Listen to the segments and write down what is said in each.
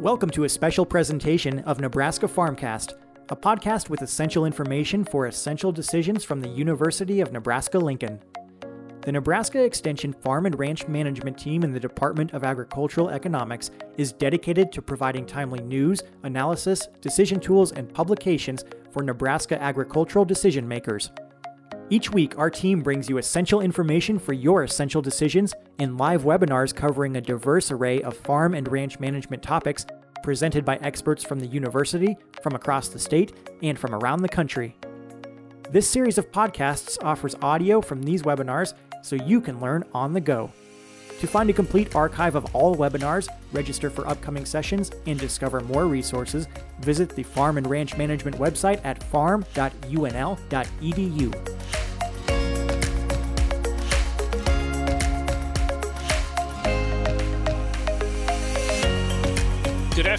Welcome to a special presentation of Nebraska Farmcast, a podcast with essential information for essential decisions from the University of Nebraska Lincoln. The Nebraska Extension Farm and Ranch Management Team in the Department of Agricultural Economics is dedicated to providing timely news, analysis, decision tools, and publications for Nebraska agricultural decision makers. Each week, our team brings you essential information for your essential decisions and live webinars covering a diverse array of farm and ranch management topics presented by experts from the university, from across the state, and from around the country. This series of podcasts offers audio from these webinars so you can learn on the go. To find a complete archive of all webinars, register for upcoming sessions, and discover more resources, visit the Farm and Ranch Management website at farm.unl.edu.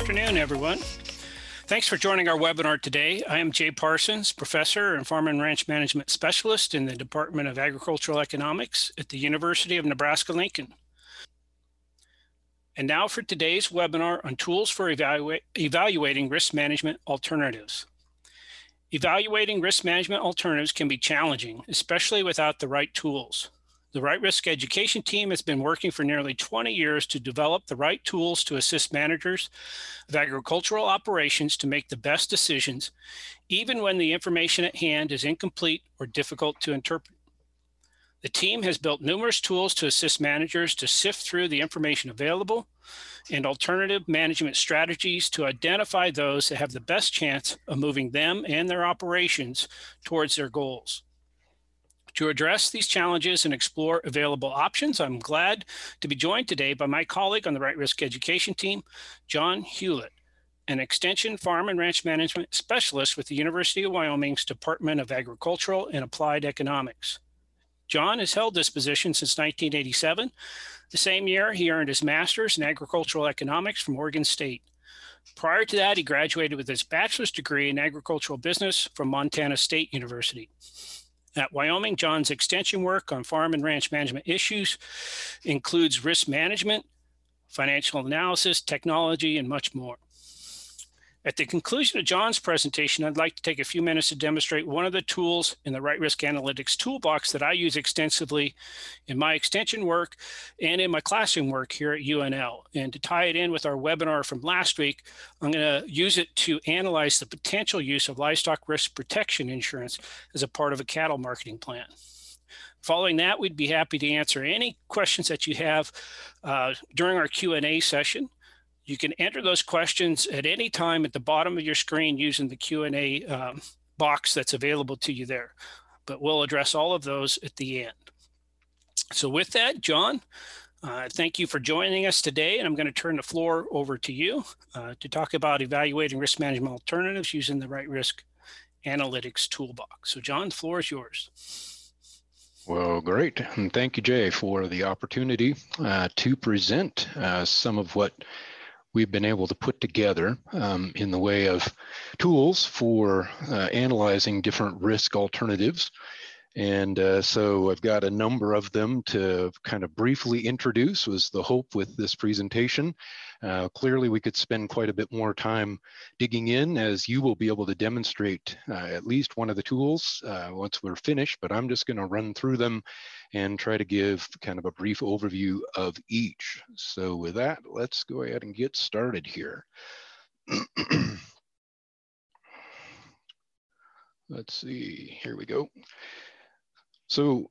afternoon, everyone. Thanks for joining our webinar today. I am Jay Parsons, professor and farm and ranch management specialist in the Department of Agricultural Economics at the University of Nebraska-Lincoln. And now for today's webinar on tools for evaluate, evaluating risk management alternatives. Evaluating risk management alternatives can be challenging, especially without the right tools. The Right Risk Education team has been working for nearly 20 years to develop the right tools to assist managers of agricultural operations to make the best decisions, even when the information at hand is incomplete or difficult to interpret. The team has built numerous tools to assist managers to sift through the information available and alternative management strategies to identify those that have the best chance of moving them and their operations towards their goals. To address these challenges and explore available options, I'm glad to be joined today by my colleague on the Right Risk Education team, John Hewlett, an Extension Farm and Ranch Management Specialist with the University of Wyoming's Department of Agricultural and Applied Economics. John has held this position since 1987. The same year, he earned his master's in agricultural economics from Oregon State. Prior to that, he graduated with his bachelor's degree in agricultural business from Montana State University. At Wyoming, John's extension work on farm and ranch management issues includes risk management, financial analysis, technology, and much more. At the conclusion of John's presentation, I'd like to take a few minutes to demonstrate one of the tools in the Right Risk Analytics toolbox that I use extensively in my extension work and in my classroom work here at UNL. And to tie it in with our webinar from last week, I'm going to use it to analyze the potential use of livestock risk protection insurance as a part of a cattle marketing plan. Following that, we'd be happy to answer any questions that you have uh, during our Q&A session. You can enter those questions at any time at the bottom of your screen using the Q&A um, box that's available to you there. But we'll address all of those at the end. So with that, John, uh, thank you for joining us today, and I'm going to turn the floor over to you uh, to talk about evaluating risk management alternatives using the right risk analytics toolbox. So John, the floor is yours. Well, great. And thank you, Jay, for the opportunity uh, to present uh, some of what we've been able to put together um, in the way of tools for uh, analyzing different risk alternatives. And uh, so I've got a number of them to kind of briefly introduce was the hope with this presentation. Uh, clearly, we could spend quite a bit more time digging in as you will be able to demonstrate uh, at least one of the tools uh, once we're finished, but I'm just gonna run through them and try to give kind of a brief overview of each. So with that, let's go ahead and get started here. let's see, here we go. So,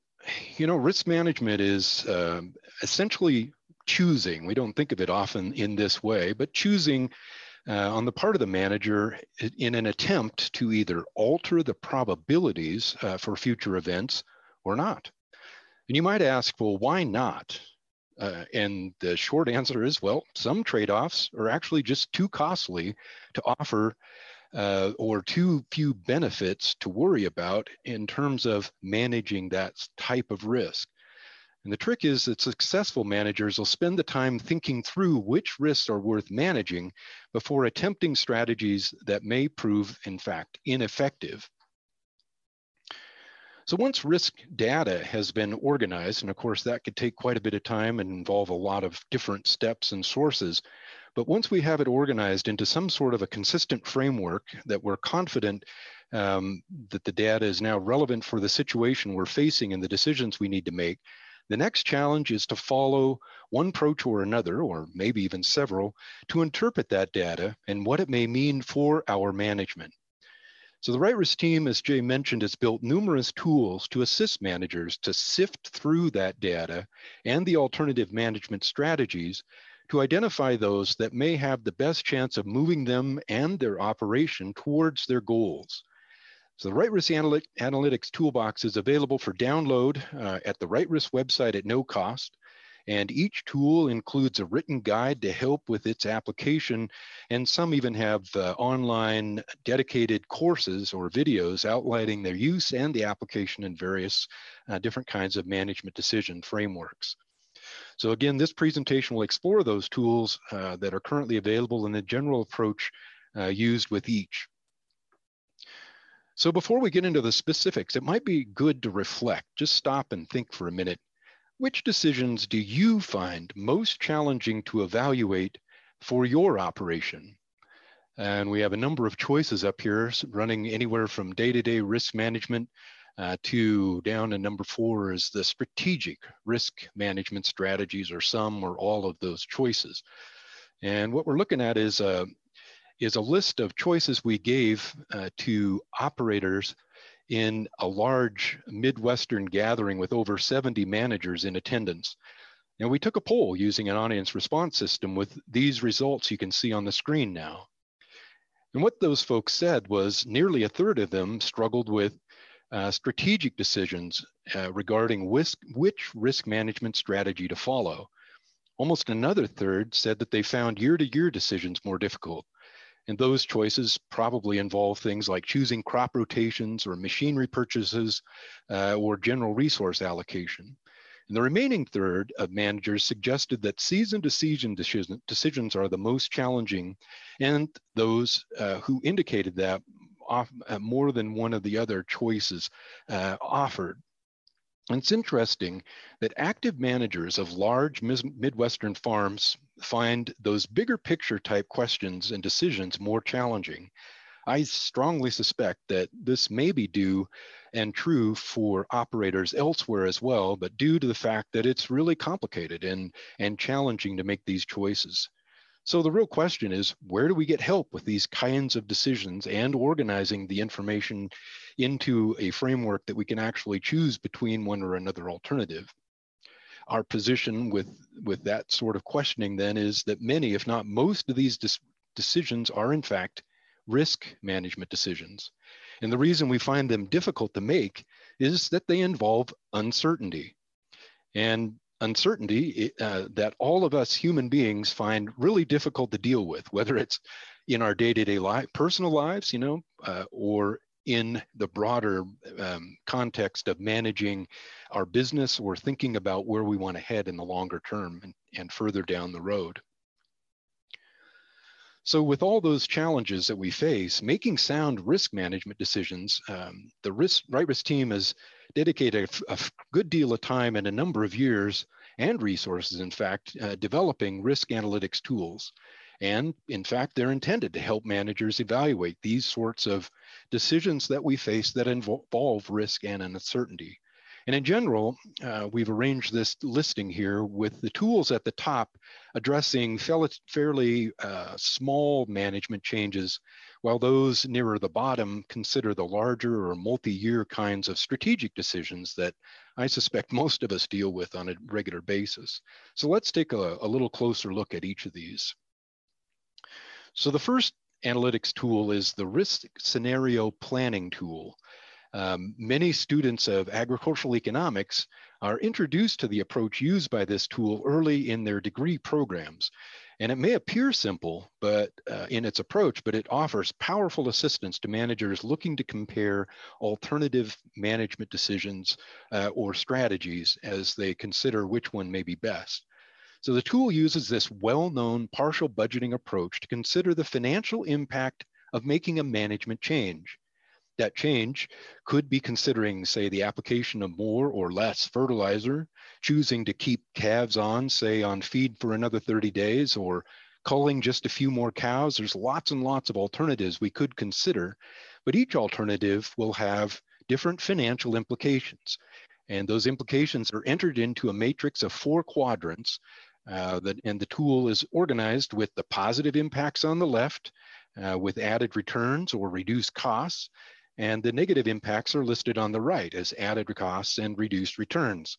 you know, risk management is uh, essentially choosing. We don't think of it often in this way, but choosing uh, on the part of the manager in an attempt to either alter the probabilities uh, for future events or not. And you might ask, well, why not? Uh, and the short answer is, well, some trade-offs are actually just too costly to offer uh, or too few benefits to worry about in terms of managing that type of risk. And the trick is that successful managers will spend the time thinking through which risks are worth managing before attempting strategies that may prove, in fact, ineffective. So once risk data has been organized, and of course that could take quite a bit of time and involve a lot of different steps and sources, but once we have it organized into some sort of a consistent framework that we're confident um, that the data is now relevant for the situation we're facing and the decisions we need to make, the next challenge is to follow one approach or another, or maybe even several, to interpret that data and what it may mean for our management. So the Right Risk team, as Jay mentioned, has built numerous tools to assist managers to sift through that data and the alternative management strategies to identify those that may have the best chance of moving them and their operation towards their goals. So the Right Risk Analytics Toolbox is available for download uh, at the Right Risk website at no cost. And each tool includes a written guide to help with its application. And some even have uh, online dedicated courses or videos outlining their use and the application in various uh, different kinds of management decision frameworks. So again, this presentation will explore those tools uh, that are currently available and the general approach uh, used with each. So before we get into the specifics, it might be good to reflect, just stop and think for a minute. Which decisions do you find most challenging to evaluate for your operation? And we have a number of choices up here running anywhere from day-to-day risk management uh, to down to number four is the strategic risk management strategies or some or all of those choices. And what we're looking at is uh, is a list of choices we gave uh, to operators in a large Midwestern gathering with over 70 managers in attendance. And we took a poll using an audience response system with these results you can see on the screen now. And what those folks said was nearly a third of them struggled with uh, strategic decisions uh, regarding which, which risk management strategy to follow. Almost another third said that they found year to year decisions more difficult. And those choices probably involve things like choosing crop rotations or machinery purchases uh, or general resource allocation. And the remaining third of managers suggested that season to season decision, decisions are the most challenging, and those uh, who indicated that off, uh, more than one of the other choices uh, offered. And it's interesting that active managers of large Midwestern farms find those bigger picture type questions and decisions more challenging. I strongly suspect that this may be due and true for operators elsewhere as well, but due to the fact that it's really complicated and, and challenging to make these choices. So the real question is, where do we get help with these kinds of decisions and organizing the information into a framework that we can actually choose between one or another alternative? Our position with, with that sort of questioning then is that many, if not most of these decisions are in fact risk management decisions. And the reason we find them difficult to make is that they involve uncertainty. And uncertainty uh, that all of us human beings find really difficult to deal with, whether it's in our day-to-day life, personal lives, you know, uh, or in the broader um, context of managing our business or thinking about where we want to head in the longer term and, and further down the road. So with all those challenges that we face, making sound risk management decisions, um, the risk, right risk team has dedicated a, good deal of time and a number of years and resources, in fact, uh, developing risk analytics tools. And in fact, they're intended to help managers evaluate these sorts of decisions that we face that involve risk and uncertainty. And in general, uh, we've arranged this listing here with the tools at the top addressing fairly uh, small management changes, while those nearer the bottom consider the larger or multi-year kinds of strategic decisions that I suspect most of us deal with on a regular basis. So let's take a, a little closer look at each of these. So the first analytics tool is the risk scenario planning tool. Um, many students of agricultural economics are introduced to the approach used by this tool early in their degree programs. And it may appear simple but uh, in its approach, but it offers powerful assistance to managers looking to compare alternative management decisions uh, or strategies as they consider which one may be best. So the tool uses this well-known partial budgeting approach to consider the financial impact of making a management change. That change could be considering, say, the application of more or less fertilizer, choosing to keep calves on, say, on feed for another 30 days, or culling just a few more cows. There's lots and lots of alternatives we could consider, but each alternative will have different financial implications. And those implications are entered into a matrix of four quadrants uh, that, and the tool is organized with the positive impacts on the left, uh, with added returns or reduced costs, and the negative impacts are listed on the right as added costs and reduced returns.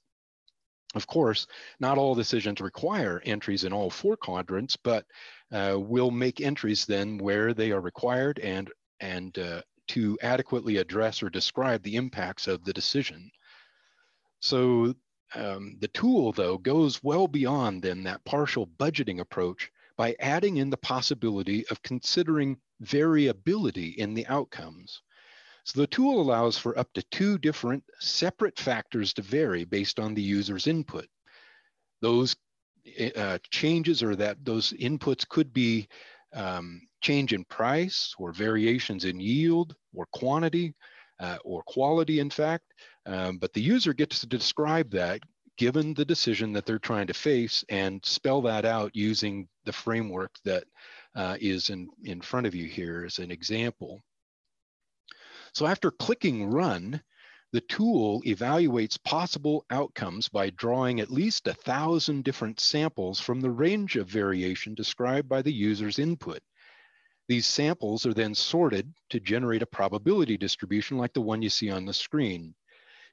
Of course, not all decisions require entries in all four quadrants, but uh, we'll make entries then where they are required and, and uh, to adequately address or describe the impacts of the decision. So um, the tool, though, goes well beyond then that partial budgeting approach by adding in the possibility of considering variability in the outcomes. So the tool allows for up to two different separate factors to vary based on the user's input. Those eh, uh, changes or that those inputs could be um, change in price or variations in yield or quantity uh, or quality, in fact. Um, but the user gets to describe that given the decision that they're trying to face and spell that out using the framework that uh, is in, in front of you here as an example. So after clicking run, the tool evaluates possible outcomes by drawing at least a thousand different samples from the range of variation described by the user's input. These samples are then sorted to generate a probability distribution like the one you see on the screen.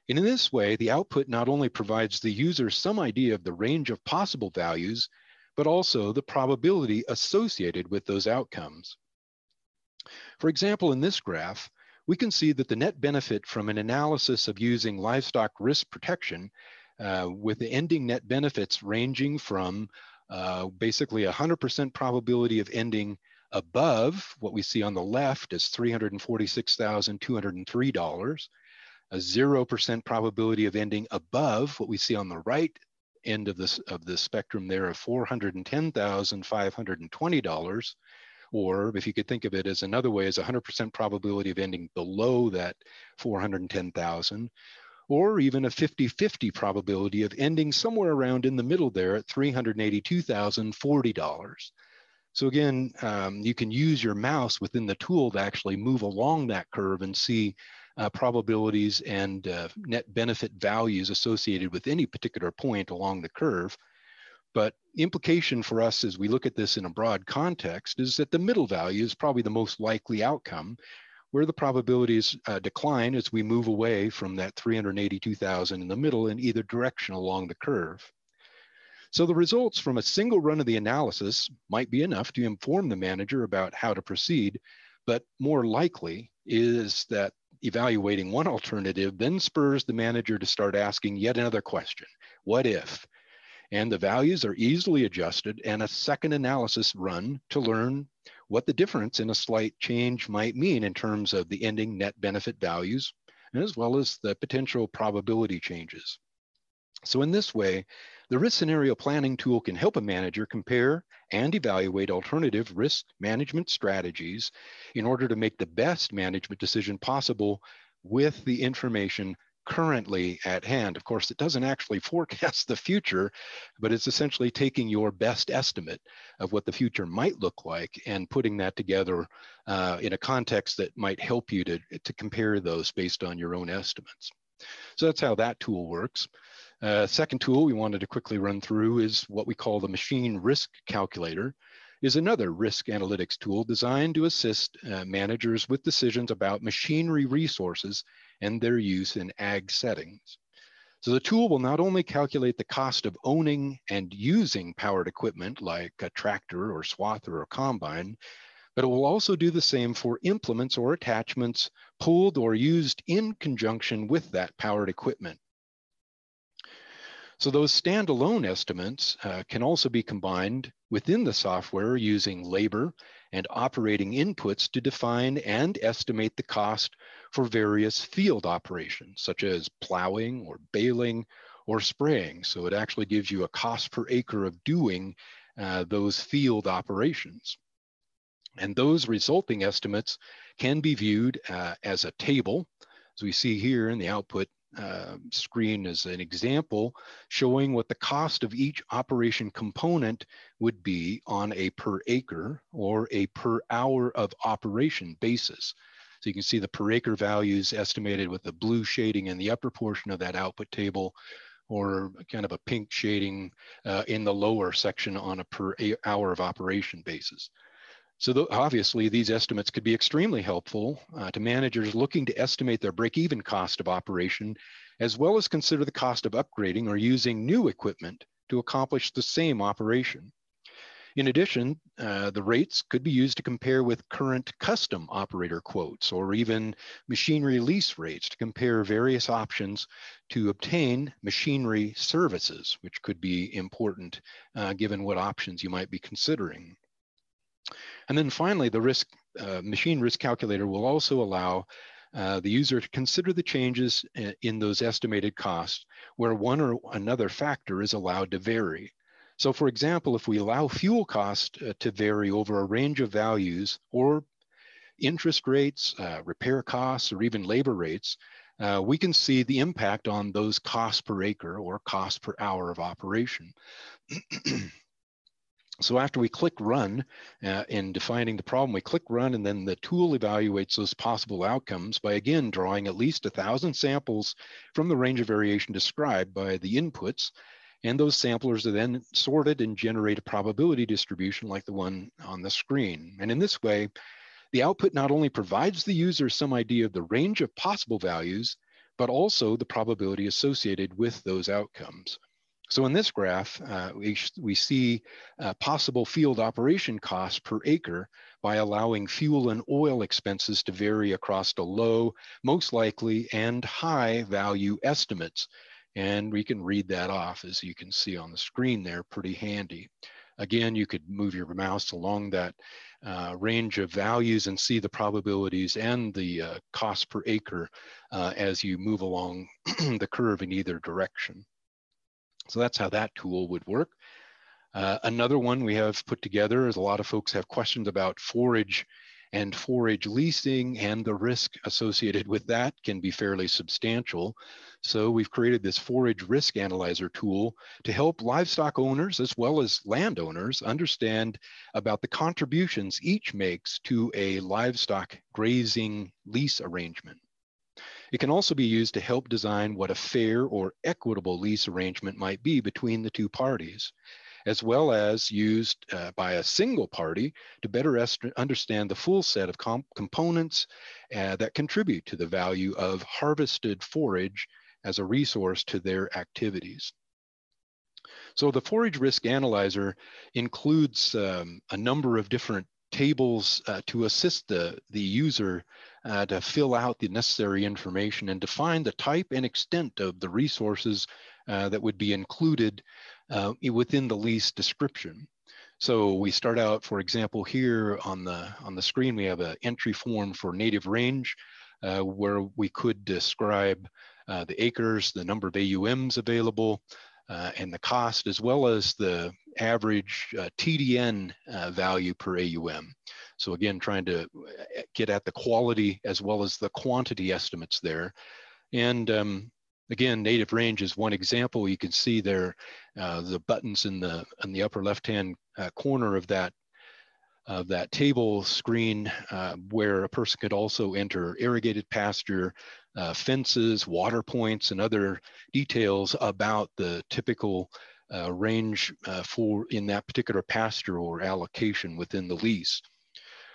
And in this way, the output not only provides the user some idea of the range of possible values, but also the probability associated with those outcomes. For example, in this graph, we can see that the net benefit from an analysis of using livestock risk protection uh, with the ending net benefits ranging from uh, basically 100% probability of ending above what we see on the left is $346,203, a 0% probability of ending above what we see on the right end of this of the spectrum there of $410,520, or if you could think of it as another way, as 100% probability of ending below that 410,000, or even a 50-50 probability of ending somewhere around in the middle there at $382,040. So again, um, you can use your mouse within the tool to actually move along that curve and see uh, probabilities and uh, net benefit values associated with any particular point along the curve. But implication for us as we look at this in a broad context is that the middle value is probably the most likely outcome where the probabilities uh, decline as we move away from that 382,000 in the middle in either direction along the curve. So the results from a single run of the analysis might be enough to inform the manager about how to proceed, but more likely is that evaluating one alternative then spurs the manager to start asking yet another question, what if? and the values are easily adjusted and a second analysis run to learn what the difference in a slight change might mean in terms of the ending net benefit values, as well as the potential probability changes. So in this way, the risk scenario planning tool can help a manager compare and evaluate alternative risk management strategies in order to make the best management decision possible with the information currently at hand. Of course, it doesn't actually forecast the future, but it's essentially taking your best estimate of what the future might look like and putting that together uh, in a context that might help you to, to compare those based on your own estimates. So that's how that tool works. Uh, second tool we wanted to quickly run through is what we call the machine risk calculator is another risk analytics tool designed to assist uh, managers with decisions about machinery resources and their use in ag settings. So the tool will not only calculate the cost of owning and using powered equipment like a tractor or swather or combine, but it will also do the same for implements or attachments pulled or used in conjunction with that powered equipment. So those standalone estimates uh, can also be combined within the software using labor and operating inputs to define and estimate the cost for various field operations, such as plowing or baling or spraying. So it actually gives you a cost per acre of doing uh, those field operations. And those resulting estimates can be viewed uh, as a table, as we see here in the output uh, screen as an example, showing what the cost of each operation component would be on a per acre or a per hour of operation basis. So you can see the per acre values estimated with the blue shading in the upper portion of that output table or kind of a pink shading uh, in the lower section on a per hour of operation basis. So obviously these estimates could be extremely helpful uh, to managers looking to estimate their break-even cost of operation, as well as consider the cost of upgrading or using new equipment to accomplish the same operation. In addition, uh, the rates could be used to compare with current custom operator quotes or even machinery lease rates to compare various options to obtain machinery services, which could be important uh, given what options you might be considering. And then finally, the risk uh, machine risk calculator will also allow uh, the user to consider the changes in those estimated costs where one or another factor is allowed to vary. So for example, if we allow fuel cost uh, to vary over a range of values or interest rates, uh, repair costs, or even labor rates, uh, we can see the impact on those costs per acre or cost per hour of operation. So after we click run uh, in defining the problem, we click run and then the tool evaluates those possible outcomes by again drawing at least a thousand samples from the range of variation described by the inputs. And those samplers are then sorted and generate a probability distribution like the one on the screen. And in this way, the output not only provides the user some idea of the range of possible values, but also the probability associated with those outcomes. So in this graph, uh, we, we see uh, possible field operation costs per acre by allowing fuel and oil expenses to vary across the low, most likely, and high value estimates. And we can read that off as you can see on the screen there, pretty handy. Again, you could move your mouse along that uh, range of values and see the probabilities and the uh, cost per acre uh, as you move along the curve in either direction. So that's how that tool would work. Uh, another one we have put together is a lot of folks have questions about forage and forage leasing and the risk associated with that can be fairly substantial. So we've created this forage risk analyzer tool to help livestock owners as well as landowners understand about the contributions each makes to a livestock grazing lease arrangement. It can also be used to help design what a fair or equitable lease arrangement might be between the two parties, as well as used uh, by a single party to better understand the full set of comp components uh, that contribute to the value of harvested forage as a resource to their activities. So the forage risk analyzer includes um, a number of different tables uh, to assist the, the user uh, to fill out the necessary information and define the type and extent of the resources uh, that would be included uh, within the lease description. So we start out, for example, here on the, on the screen, we have an entry form for native range uh, where we could describe uh, the acres, the number of AUMs available, and the cost, as well as the average uh, TDN uh, value per AUM. So again, trying to uh, get at the quality as well as the quantity estimates there. And um, again, native range is one example. You can see there uh, the buttons in the in the upper left-hand uh, corner of that of that table screen uh, where a person could also enter irrigated pasture, fences, water points, and other details about the typical uh, range uh, for in that particular pasture or allocation within the lease.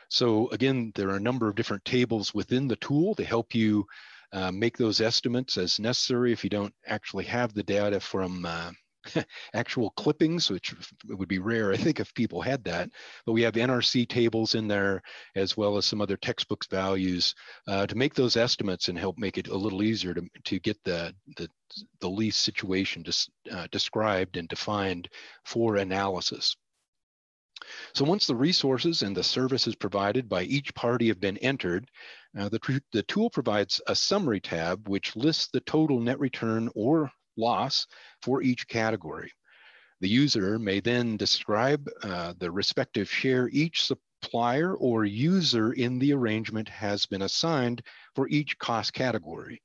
So again, there are a number of different tables within the tool to help you uh, make those estimates as necessary if you don't actually have the data from uh, actual clippings, which would be rare, I think, if people had that. But we have NRC tables in there, as well as some other textbooks values uh, to make those estimates and help make it a little easier to, to get the, the, the lease situation just, uh, described and defined for analysis. So once the resources and the services provided by each party have been entered, uh, the, the tool provides a summary tab which lists the total net return or loss for each category. The user may then describe uh, the respective share each supplier or user in the arrangement has been assigned for each cost category.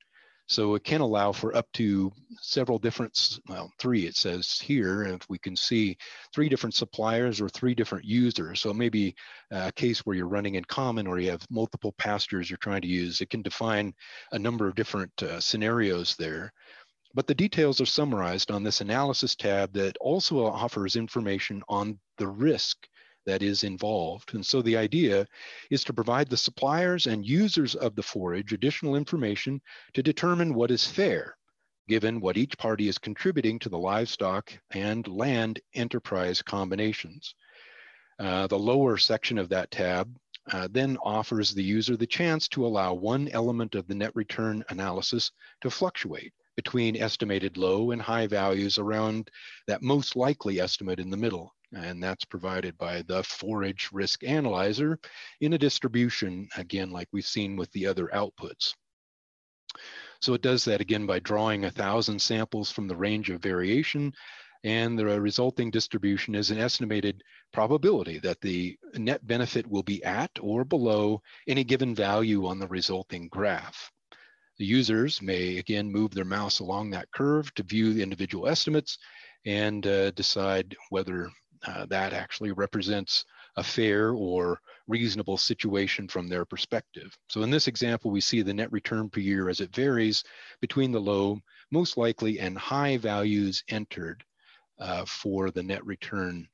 So it can allow for up to several different, well, three it says here, if we can see three different suppliers or three different users. So maybe a case where you're running in common or you have multiple pastures you're trying to use. It can define a number of different uh, scenarios there. But the details are summarized on this analysis tab that also offers information on the risk that is involved. And so the idea is to provide the suppliers and users of the forage additional information to determine what is fair, given what each party is contributing to the livestock and land enterprise combinations. Uh, the lower section of that tab uh, then offers the user the chance to allow one element of the net return analysis to fluctuate between estimated low and high values around that most likely estimate in the middle and that's provided by the forage risk analyzer in a distribution, again, like we've seen with the other outputs. So it does that again by drawing a thousand samples from the range of variation and the resulting distribution is an estimated probability that the net benefit will be at or below any given value on the resulting graph. The users may again move their mouse along that curve to view the individual estimates and uh, decide whether uh, that actually represents a fair or reasonable situation from their perspective. So in this example, we see the net return per year as it varies between the low, most likely, and high values entered uh, for the net return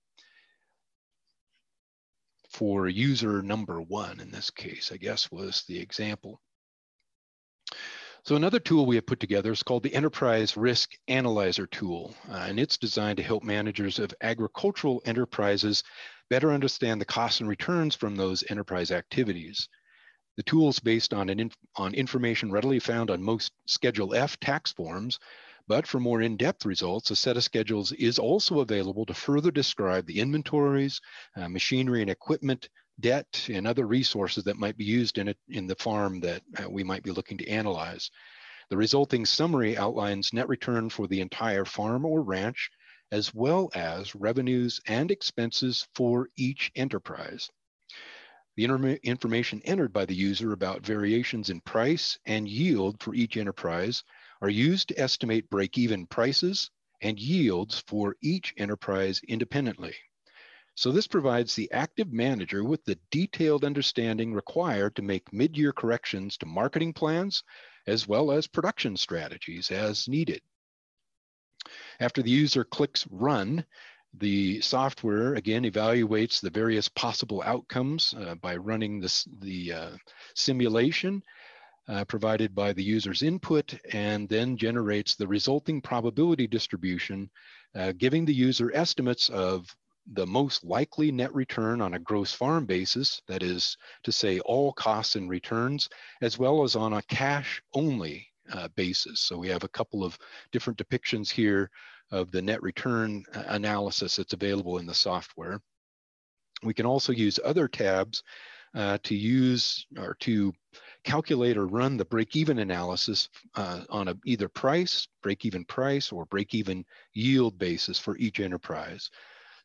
for user number one in this case, I guess was the example. So another tool we have put together is called the Enterprise Risk Analyzer tool, uh, and it's designed to help managers of agricultural enterprises better understand the costs and returns from those enterprise activities. The tool is based on, an on information readily found on most Schedule F tax forms, but for more in-depth results, a set of schedules is also available to further describe the inventories, uh, machinery and equipment debt and other resources that might be used in in the farm that uh, we might be looking to analyze. The resulting summary outlines net return for the entire farm or ranch, as well as revenues and expenses for each enterprise. The information entered by the user about variations in price and yield for each enterprise are used to estimate break-even prices and yields for each enterprise independently. So this provides the active manager with the detailed understanding required to make mid-year corrections to marketing plans, as well as production strategies as needed. After the user clicks run, the software again evaluates the various possible outcomes uh, by running this, the uh, simulation uh, provided by the user's input and then generates the resulting probability distribution, uh, giving the user estimates of the most likely net return on a gross farm basis, that is to say all costs and returns, as well as on a cash only uh, basis. So we have a couple of different depictions here of the net return uh, analysis that's available in the software. We can also use other tabs uh, to use or to calculate or run the break-even analysis uh, on a either price, break-even price, or break-even yield basis for each enterprise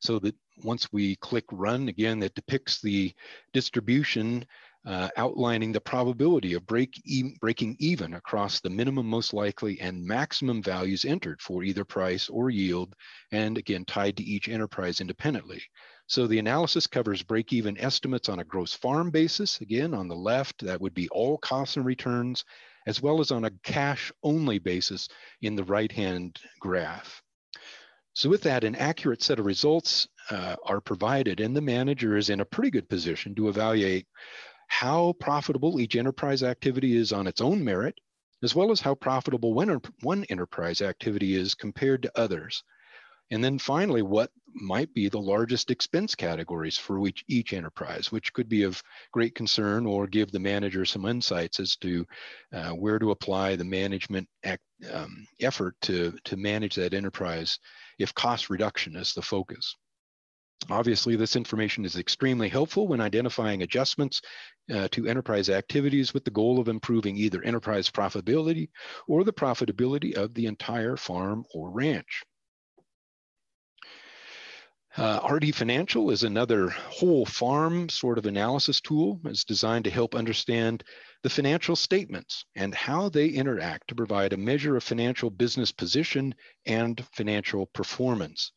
so that once we click run, again, that depicts the distribution uh, outlining the probability of break e breaking even across the minimum most likely and maximum values entered for either price or yield, and again, tied to each enterprise independently. So the analysis covers break-even estimates on a gross farm basis. Again, on the left, that would be all costs and returns, as well as on a cash-only basis in the right-hand graph. So with that, an accurate set of results uh, are provided and the manager is in a pretty good position to evaluate how profitable each enterprise activity is on its own merit, as well as how profitable one, one enterprise activity is compared to others. And then finally, what might be the largest expense categories for each, each enterprise, which could be of great concern or give the manager some insights as to uh, where to apply the management act, um, effort to, to manage that enterprise if cost reduction is the focus. Obviously, this information is extremely helpful when identifying adjustments uh, to enterprise activities with the goal of improving either enterprise profitability or the profitability of the entire farm or ranch. Uh, RD Financial is another whole farm sort of analysis tool. It's designed to help understand the financial statements and how they interact to provide a measure of financial business position and financial performance.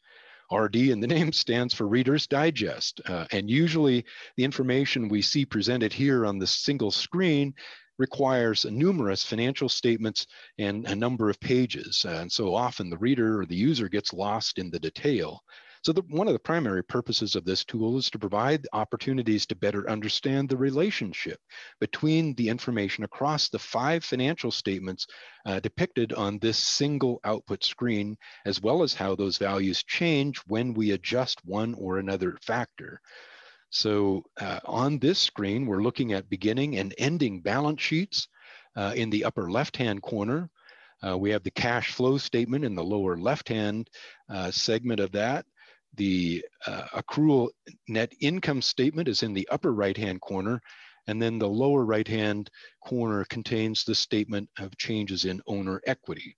RD in the name stands for Reader's Digest. Uh, and usually the information we see presented here on the single screen requires numerous financial statements and a number of pages. And so often the reader or the user gets lost in the detail. So the, one of the primary purposes of this tool is to provide opportunities to better understand the relationship between the information across the five financial statements uh, depicted on this single output screen, as well as how those values change when we adjust one or another factor. So uh, on this screen, we're looking at beginning and ending balance sheets. Uh, in the upper left-hand corner, uh, we have the cash flow statement in the lower left-hand uh, segment of that. The uh, accrual net income statement is in the upper right-hand corner, and then the lower right-hand corner contains the statement of changes in owner equity.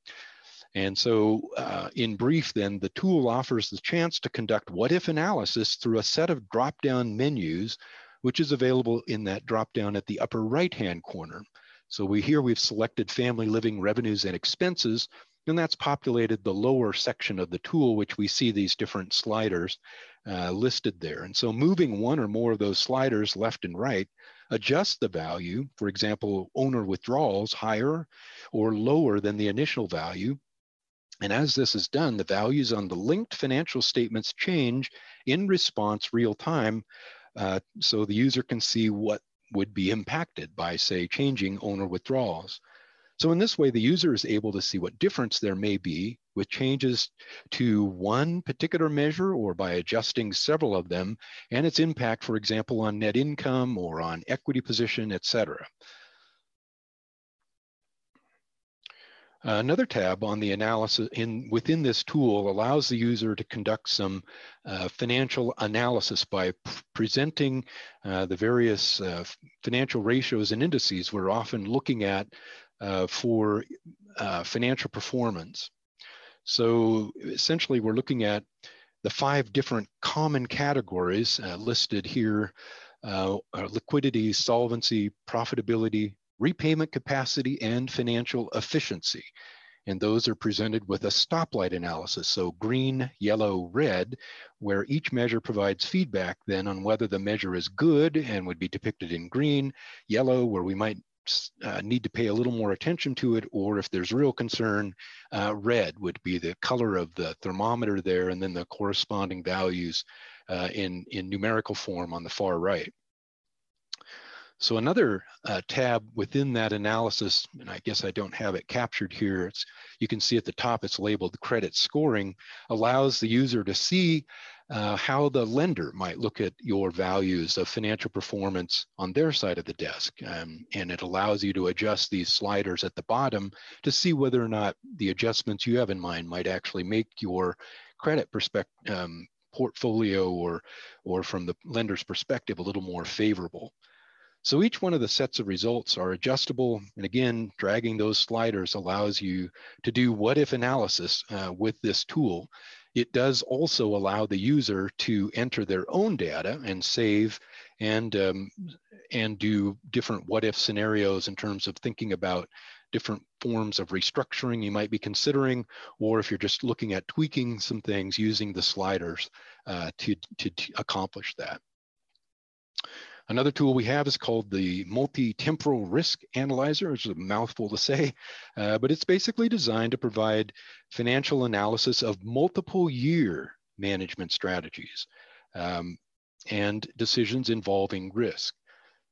And so uh, in brief then, the tool offers the chance to conduct what-if analysis through a set of drop-down menus, which is available in that drop-down at the upper right-hand corner. So we here we've selected family living revenues and expenses, and that's populated the lower section of the tool, which we see these different sliders uh, listed there. And so moving one or more of those sliders left and right adjusts the value, for example, owner withdrawals higher or lower than the initial value. And as this is done, the values on the linked financial statements change in response real time. Uh, so the user can see what would be impacted by, say, changing owner withdrawals. So in this way, the user is able to see what difference there may be with changes to one particular measure or by adjusting several of them and its impact, for example, on net income or on equity position, et cetera. Another tab on the analysis in within this tool allows the user to conduct some uh, financial analysis by presenting uh, the various uh, financial ratios and indices we're often looking at uh, for uh, financial performance. So essentially, we're looking at the five different common categories uh, listed here uh, liquidity, solvency, profitability, repayment capacity, and financial efficiency. And those are presented with a stoplight analysis. So green, yellow, red, where each measure provides feedback then on whether the measure is good and would be depicted in green, yellow, where we might uh, need to pay a little more attention to it, or if there's real concern, uh, red would be the color of the thermometer there, and then the corresponding values uh, in, in numerical form on the far right. So another uh, tab within that analysis, and I guess I don't have it captured here, it's, you can see at the top it's labeled credit scoring, allows the user to see uh, how the lender might look at your values of financial performance on their side of the desk. Um, and it allows you to adjust these sliders at the bottom to see whether or not the adjustments you have in mind might actually make your credit perspective, um, portfolio or, or from the lender's perspective a little more favorable. So each one of the sets of results are adjustable. And again, dragging those sliders allows you to do what if analysis uh, with this tool. It does also allow the user to enter their own data and save and, um, and do different what if scenarios in terms of thinking about different forms of restructuring you might be considering, or if you're just looking at tweaking some things using the sliders uh, to, to, to accomplish that. Another tool we have is called the Multi-Temporal Risk Analyzer, which is a mouthful to say, uh, but it's basically designed to provide financial analysis of multiple year management strategies um, and decisions involving risk.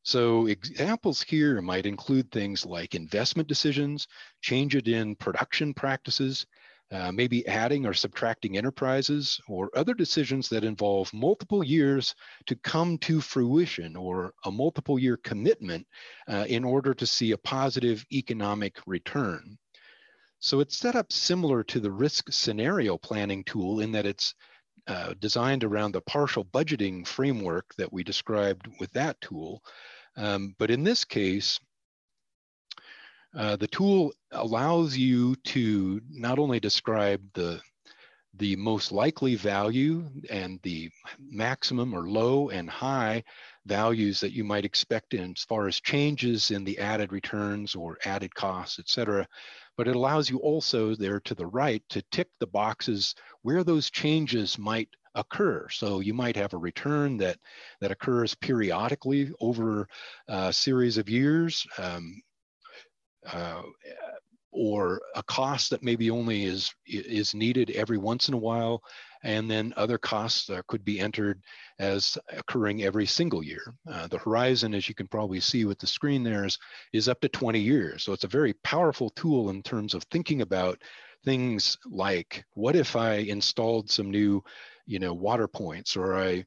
So examples here might include things like investment decisions, changes in production practices, uh, maybe adding or subtracting enterprises or other decisions that involve multiple years to come to fruition or a multiple year commitment uh, in order to see a positive economic return. So it's set up similar to the risk scenario planning tool in that it's uh, designed around the partial budgeting framework that we described with that tool. Um, but in this case, uh, the tool allows you to not only describe the, the most likely value and the maximum or low and high values that you might expect in as far as changes in the added returns or added costs, et cetera. But it allows you also there to the right to tick the boxes where those changes might occur. So you might have a return that, that occurs periodically over a series of years. Um, uh, or a cost that maybe only is is needed every once in a while and then other costs could be entered as occurring every single year. Uh, the horizon, as you can probably see with the screen there, is, is up to 20 years. So it's a very powerful tool in terms of thinking about things like, what if I installed some new, you know, water points or I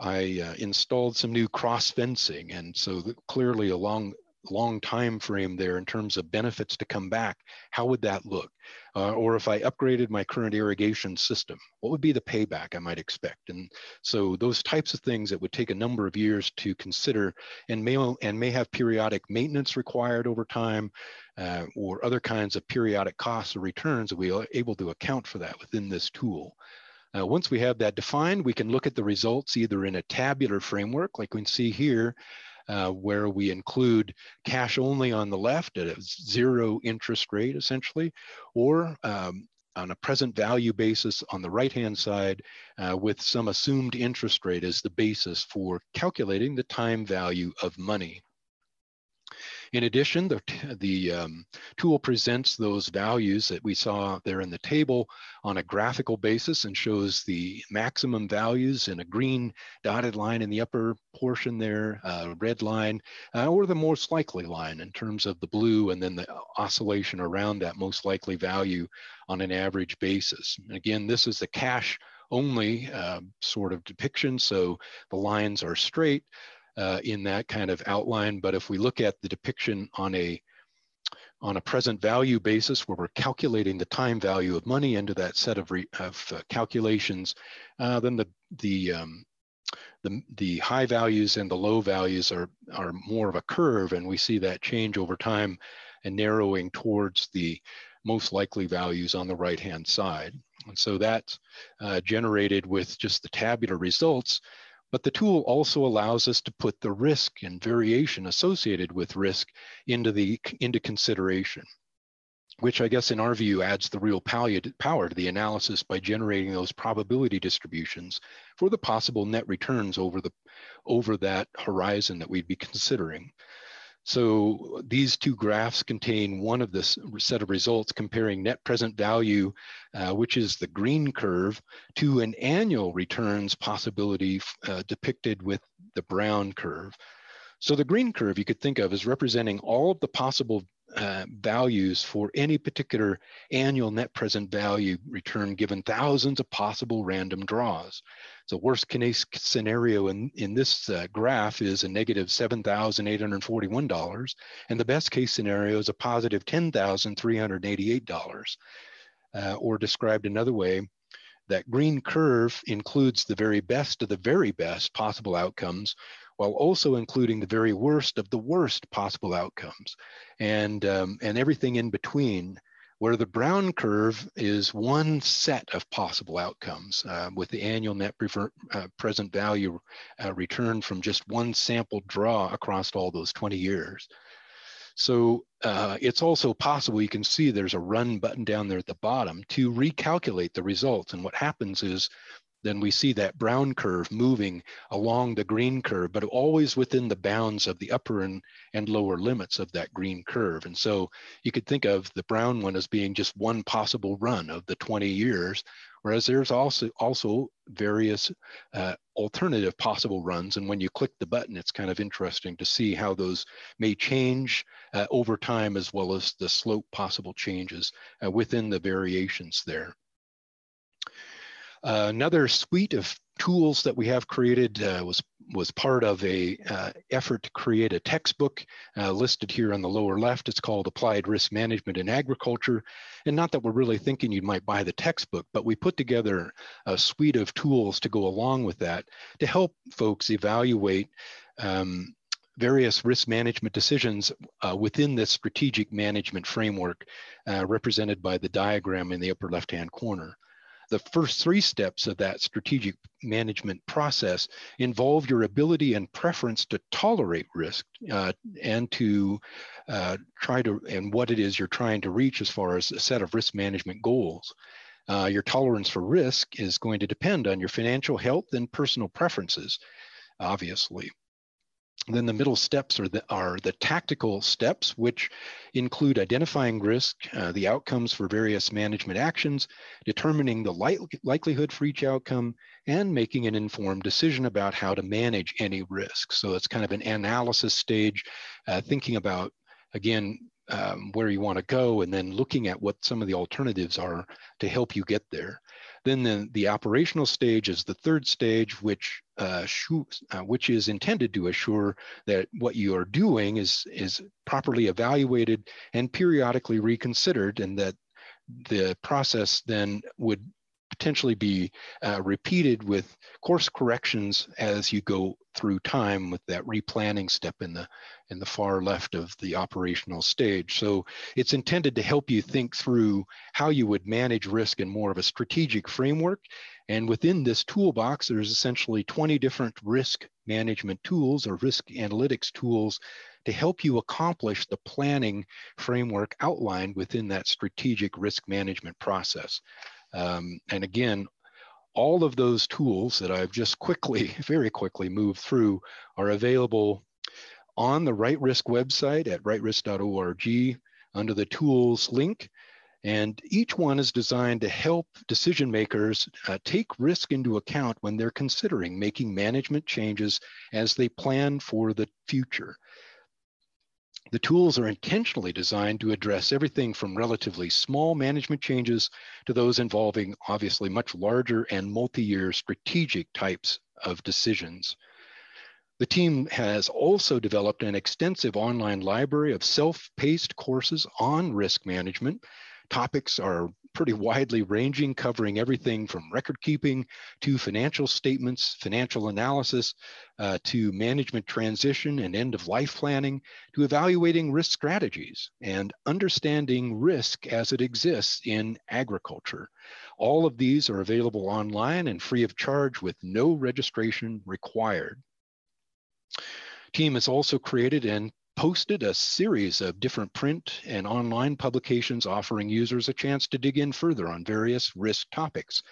I uh, installed some new cross fencing, and so clearly along long time frame there in terms of benefits to come back, how would that look? Uh, or if I upgraded my current irrigation system, what would be the payback I might expect? And so those types of things that would take a number of years to consider and may, and may have periodic maintenance required over time uh, or other kinds of periodic costs or returns that we are able to account for that within this tool. Uh, once we have that defined, we can look at the results either in a tabular framework, like we can see here, uh, where we include cash only on the left at a zero interest rate essentially, or um, on a present value basis on the right hand side uh, with some assumed interest rate as the basis for calculating the time value of money. In addition, the, the um, tool presents those values that we saw there in the table on a graphical basis and shows the maximum values in a green dotted line in the upper portion there, uh, red line, uh, or the most likely line in terms of the blue and then the oscillation around that most likely value on an average basis. And again, this is the cash only uh, sort of depiction. So the lines are straight uh, in that kind of outline. But if we look at the depiction on a on a present value basis where we're calculating the time value of money into that set of, re, of uh, calculations, uh, then the, the, um, the, the high values and the low values are, are more of a curve and we see that change over time and narrowing towards the most likely values on the right hand side. And so that's uh, generated with just the tabular results but the tool also allows us to put the risk and variation associated with risk into, the, into consideration, which I guess in our view adds the real power to the analysis by generating those probability distributions for the possible net returns over, the, over that horizon that we'd be considering. So these two graphs contain one of this set of results comparing net present value, uh, which is the green curve, to an annual returns possibility uh, depicted with the brown curve. So the green curve you could think of as representing all of the possible uh, values for any particular annual net present value return given thousands of possible random draws. The worst case scenario in, in this uh, graph is a negative $7,841, and the best case scenario is a positive $10,388. Uh, or described another way, that green curve includes the very best of the very best possible outcomes while also including the very worst of the worst possible outcomes and, um, and everything in between where the brown curve is one set of possible outcomes uh, with the annual net uh, present value uh, return from just one sample draw across all those 20 years. So uh, it's also possible, you can see there's a run button down there at the bottom to recalculate the results. And what happens is then we see that brown curve moving along the green curve, but always within the bounds of the upper and, and lower limits of that green curve. And so you could think of the brown one as being just one possible run of the 20 years, whereas there's also, also various uh, alternative possible runs. And when you click the button, it's kind of interesting to see how those may change uh, over time as well as the slope possible changes uh, within the variations there. Uh, another suite of tools that we have created uh, was was part of a uh, effort to create a textbook uh, listed here on the lower left. It's called Applied Risk Management in Agriculture. And not that we're really thinking you might buy the textbook, but we put together a suite of tools to go along with that to help folks evaluate um, various risk management decisions uh, within this strategic management framework uh, represented by the diagram in the upper left-hand corner. The first three steps of that strategic management process involve your ability and preference to tolerate risk uh, and to uh, try to, and what it is you're trying to reach as far as a set of risk management goals. Uh, your tolerance for risk is going to depend on your financial health and personal preferences, obviously. Then the middle steps are the, are the tactical steps, which include identifying risk, uh, the outcomes for various management actions, determining the li likelihood for each outcome, and making an informed decision about how to manage any risk. So it's kind of an analysis stage, uh, thinking about, again, um, where you want to go and then looking at what some of the alternatives are to help you get there. Then the, the operational stage is the third stage, which uh, uh, which is intended to assure that what you are doing is is properly evaluated and periodically reconsidered, and that the process then would potentially be uh, repeated with course corrections as you go through time with that replanning step in the in the far left of the operational stage. So it's intended to help you think through how you would manage risk in more of a strategic framework. And within this toolbox, there's essentially 20 different risk management tools or risk analytics tools to help you accomplish the planning framework outlined within that strategic risk management process. Um, and again, all of those tools that I've just quickly, very quickly moved through are available on the Right Risk website at rightrisk.org under the tools link. And each one is designed to help decision makers uh, take risk into account when they're considering making management changes as they plan for the future. The tools are intentionally designed to address everything from relatively small management changes to those involving obviously much larger and multi-year strategic types of decisions. The team has also developed an extensive online library of self-paced courses on risk management Topics are pretty widely ranging, covering everything from record keeping to financial statements, financial analysis, uh, to management transition and end of life planning, to evaluating risk strategies and understanding risk as it exists in agriculture. All of these are available online and free of charge with no registration required. Team has also created and posted a series of different print and online publications offering users a chance to dig in further on various risk topics.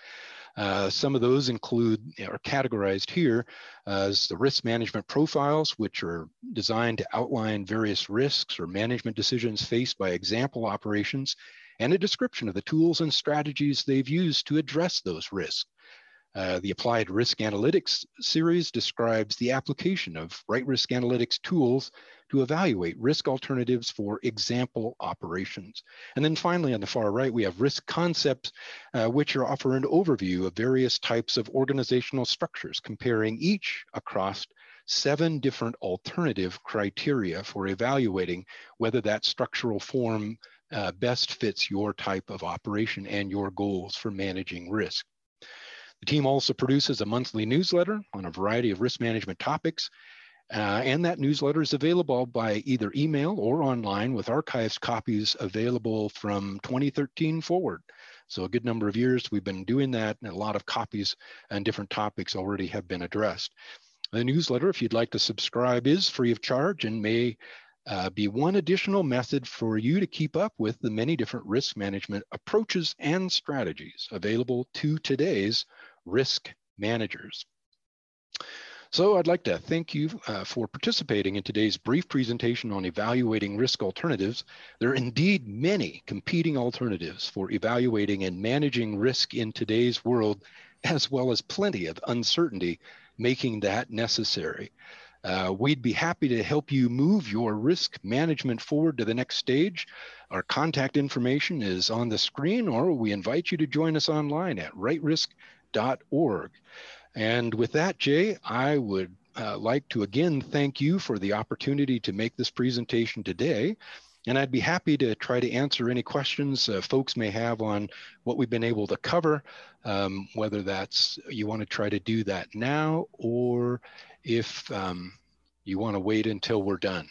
Uh, some of those include, are categorized here as the risk management profiles, which are designed to outline various risks or management decisions faced by example operations, and a description of the tools and strategies they've used to address those risks. Uh, the Applied Risk Analytics series describes the application of right risk analytics tools to evaluate risk alternatives for example operations. And then finally, on the far right, we have risk concepts, uh, which are offer an overview of various types of organizational structures, comparing each across seven different alternative criteria for evaluating whether that structural form uh, best fits your type of operation and your goals for managing risk. The team also produces a monthly newsletter on a variety of risk management topics uh, and that newsletter is available by either email or online with archives copies available from 2013 forward. So a good number of years we've been doing that and a lot of copies and different topics already have been addressed. The newsletter, if you'd like to subscribe, is free of charge and may uh, be one additional method for you to keep up with the many different risk management approaches and strategies available to today's risk managers. So I'd like to thank you uh, for participating in today's brief presentation on evaluating risk alternatives. There are indeed many competing alternatives for evaluating and managing risk in today's world, as well as plenty of uncertainty, making that necessary. Uh, we'd be happy to help you move your risk management forward to the next stage. Our contact information is on the screen, or we invite you to join us online at rightrisk.org. And with that, Jay, I would uh, like to again thank you for the opportunity to make this presentation today. And I'd be happy to try to answer any questions uh, folks may have on what we've been able to cover, um, whether that's you want to try to do that now or if um, you want to wait until we're done.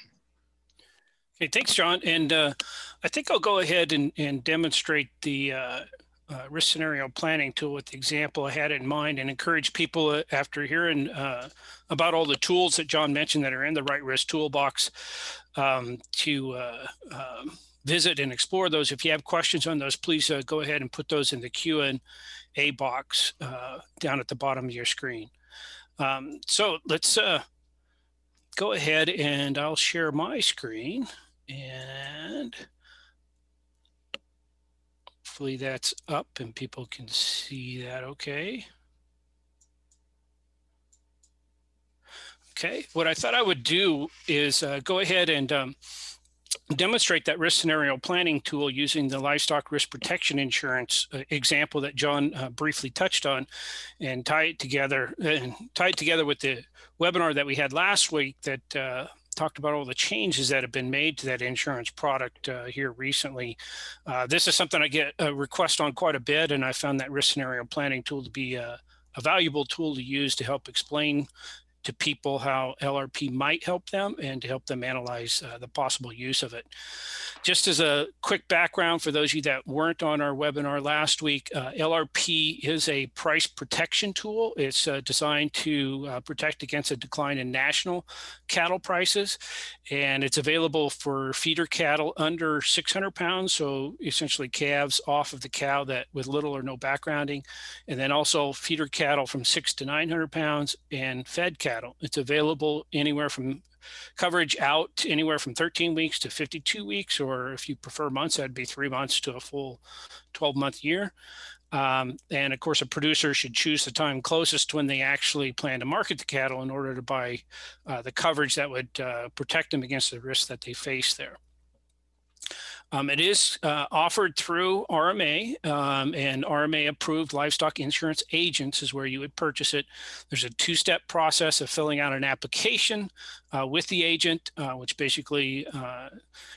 Okay, thanks, John. And uh, I think I'll go ahead and, and demonstrate the uh, risk scenario planning tool with the example I had in mind and encourage people uh, after hearing uh, about all the tools that John mentioned that are in the right risk toolbox um, to uh, um, visit and explore those. If you have questions on those, please uh, go ahead and put those in the Q&A box uh, down at the bottom of your screen. Um, so let's go ahead and I'll share my screen and Hopefully that's up and people can see that okay. Okay, what I thought I would do is uh, go ahead and um, demonstrate that risk scenario planning tool using the livestock risk protection insurance uh, example that John uh, briefly touched on and tie it together and tie it together with the webinar that we had last week that uh, talked about all the changes that have been made to that insurance product uh, here recently. Uh, this is something I get a request on quite a bit, and I found that risk scenario planning tool to be a, a valuable tool to use to help explain to people how LRP might help them and to help them analyze uh, the possible use of it. Just as a quick background for those of you that weren't on our webinar last week, uh, LRP is a price protection tool. It's uh, designed to uh, protect against a decline in national cattle prices, and it's available for feeder cattle under 600 pounds, so essentially calves off of the cow that with little or no backgrounding, and then also feeder cattle from six to 900 pounds and fed cattle cattle. It's available anywhere from coverage out anywhere from 13 weeks to 52 weeks, or if you prefer months, that'd be three months to a full 12 month year. Um, and of course, a producer should choose the time closest when they actually plan to market the cattle in order to buy uh, the coverage that would uh, protect them against the risks that they face there. Um, it is uh, offered through RMA um, and RMA approved livestock insurance agents is where you would purchase it. There's a two step process of filling out an application uh, with the agent, uh, which basically uh,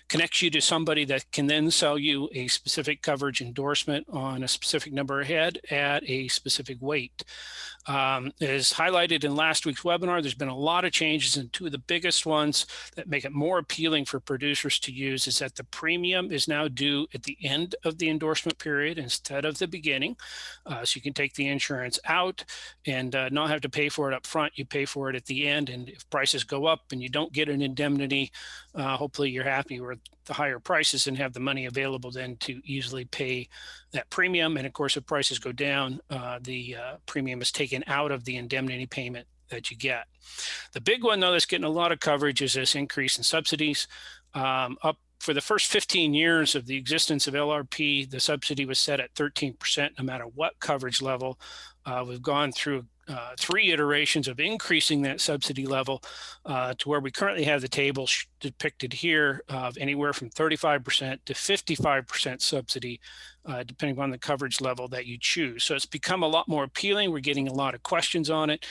connects you to somebody that can then sell you a specific coverage endorsement on a specific number of head at a specific weight. Um, as highlighted in last week's webinar, there's been a lot of changes, and two of the biggest ones that make it more appealing for producers to use is that the premium is now due at the end of the endorsement period instead of the beginning. Uh, so you can take the insurance out and uh, not have to pay for it up front. You pay for it at the end, and if prices go up and you don't get an indemnity, uh, hopefully you're happy with the higher prices and have the money available then to easily pay that premium. And of course, if prices go down, uh, the uh, premium is taken out of the indemnity payment that you get. The big one, though, that's getting a lot of coverage is this increase in subsidies. Um, up for the first 15 years of the existence of LRP, the subsidy was set at 13%, no matter what coverage level. Uh, we've gone through uh, three iterations of increasing that subsidy level uh, to where we currently have the table depicted here of anywhere from 35% to 55% subsidy, uh, depending on the coverage level that you choose. So it's become a lot more appealing. We're getting a lot of questions on it.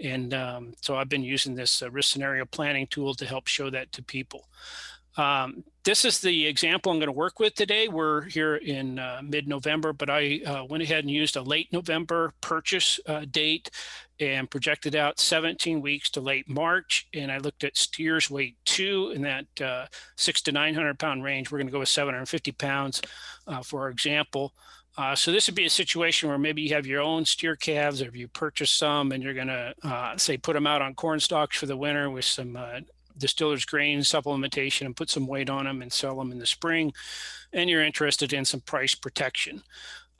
And um, so I've been using this uh, risk scenario planning tool to help show that to people. Um, this is the example I'm going to work with today. We're here in uh, mid-November, but I uh, went ahead and used a late November purchase uh, date and projected out 17 weeks to late March. And I looked at steers weight two in that uh, six to 900 pound range. We're going to go with 750 pounds uh, for our example. Uh, so this would be a situation where maybe you have your own steer calves, or if you purchase some and you're going to uh, say put them out on corn stalks for the winter with some uh, distiller's grain supplementation and put some weight on them and sell them in the spring, and you're interested in some price protection.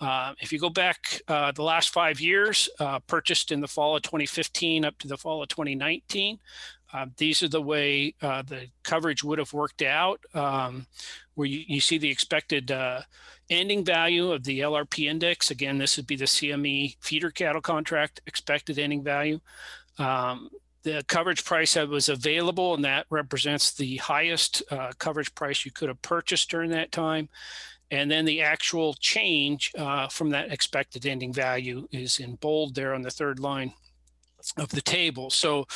Uh, if you go back uh, the last five years, uh, purchased in the fall of 2015 up to the fall of 2019, uh, these are the way uh, the coverage would have worked out, um, where you, you, see the expected ending value of the LRP index. Again, this would be the CME feeder cattle contract expected ending value. Um, the coverage price that was available, and that represents the highest uh, coverage price you could have purchased during that time. And then the actual change uh, from that expected ending value is in bold there on the third line of the table. So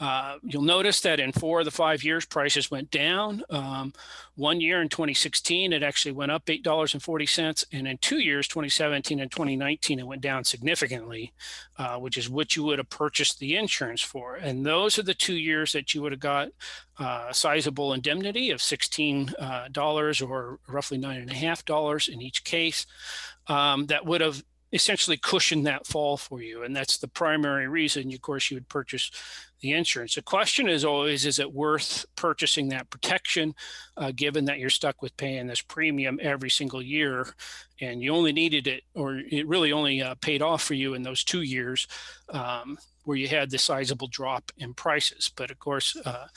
Uh, you'll notice that in four of the five years, prices went down. Um, one year in 2016, it actually went up $8.40. And in two years, 2017 and 2019, it went down significantly, uh, which is what you would have purchased the insurance for. And those are the two years that you would have got uh, sizable indemnity of $16 uh, or roughly $9.5 in each case. Um, that would have essentially cushion that fall for you. And that's the primary reason, of course, you would purchase the insurance. The question is always, is it worth purchasing that protection, uh, given that you're stuck with paying this premium every single year and you only needed it, or it really only uh, paid off for you in those two years um, where you had the sizable drop in prices. But of course, uh,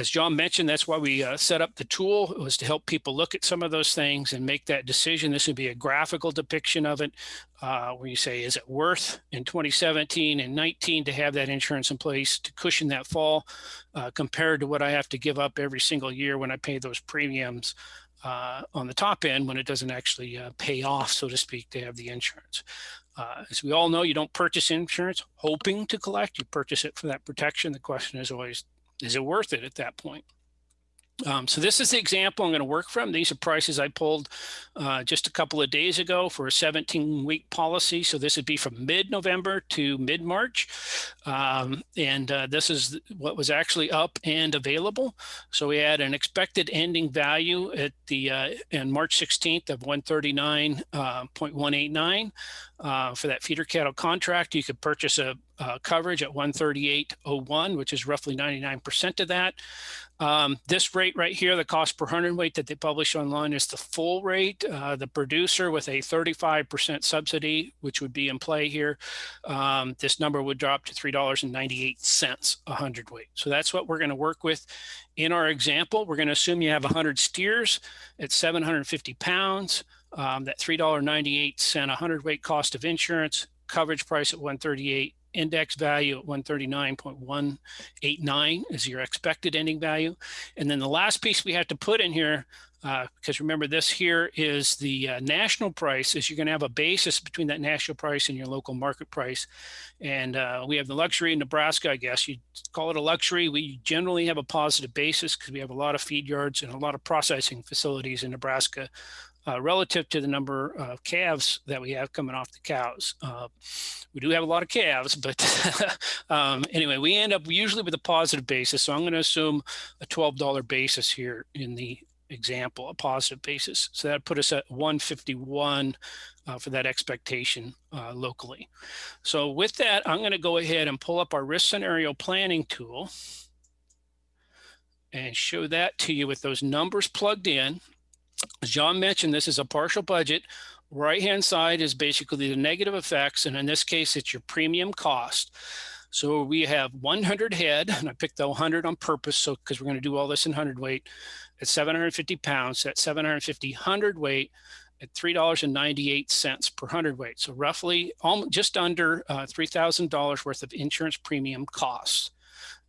as John mentioned, that's why we uh, set up the tool. It was to help people look at some of those things and make that decision. This would be a graphical depiction of it, uh, where you say, is it worth in 2017 and 19 to have that insurance in place to cushion that fall uh, compared to what I have to give up every single year when I pay those premiums uh, on the top end when it doesn't actually uh, pay off, so to speak, to have the insurance. Uh, as we all know, you don't purchase insurance hoping to collect. You purchase it for that protection. The question is always, is it worth it at that point? Um, so this is the example I'm going to work from. These are prices I pulled uh, just a couple of days ago for a 17 week policy. So this would be from mid-November to mid-March. Um, and uh, this is what was actually up and available. So we had an expected ending value at the uh, March 16th of 139.189. Uh, for that feeder cattle contract, you could purchase a, a coverage at 138.01, which is roughly 99% of that. Um, this rate right here, the cost per hundredweight that they publish online is the full rate. Uh, the producer with a 35% subsidy, which would be in play here, um, this number would drop to $3.98 a hundredweight. So that's what we're going to work with in our example. We're going to assume you have 100 steers at 750 pounds. Um, that $3.98 a hundredweight cost of insurance, coverage price at 138 index value at 139.189 is your expected ending value. And then the last piece we have to put in here, uh, because remember this here is the uh, national price, is you're going to have a basis between that national price and your local market price. And uh, we have the luxury in Nebraska, I guess you call it a luxury. We generally have a positive basis because we have a lot of feed yards and a lot of processing facilities in Nebraska uh, relative to the number of calves that we have coming off the cows. Uh, we do have a lot of calves, but um, anyway, we end up usually with a positive basis. So I'm going to assume a $12 basis here in the example, a positive basis. So that put us at 151 uh, for that expectation uh, locally. So with that, I'm going to go ahead and pull up our risk scenario planning tool and show that to you with those numbers plugged in. As John mentioned, this is a partial budget. Right hand side is basically the negative effects. And in this case, it's your premium cost. So we have 100 head, and I picked the 100 on purpose, so because we're going to do all this in 100 weight at 750 pounds. At 750 weight, at $3.98 per hundredweight. So roughly almost, just under uh, $3,000 worth of insurance premium costs.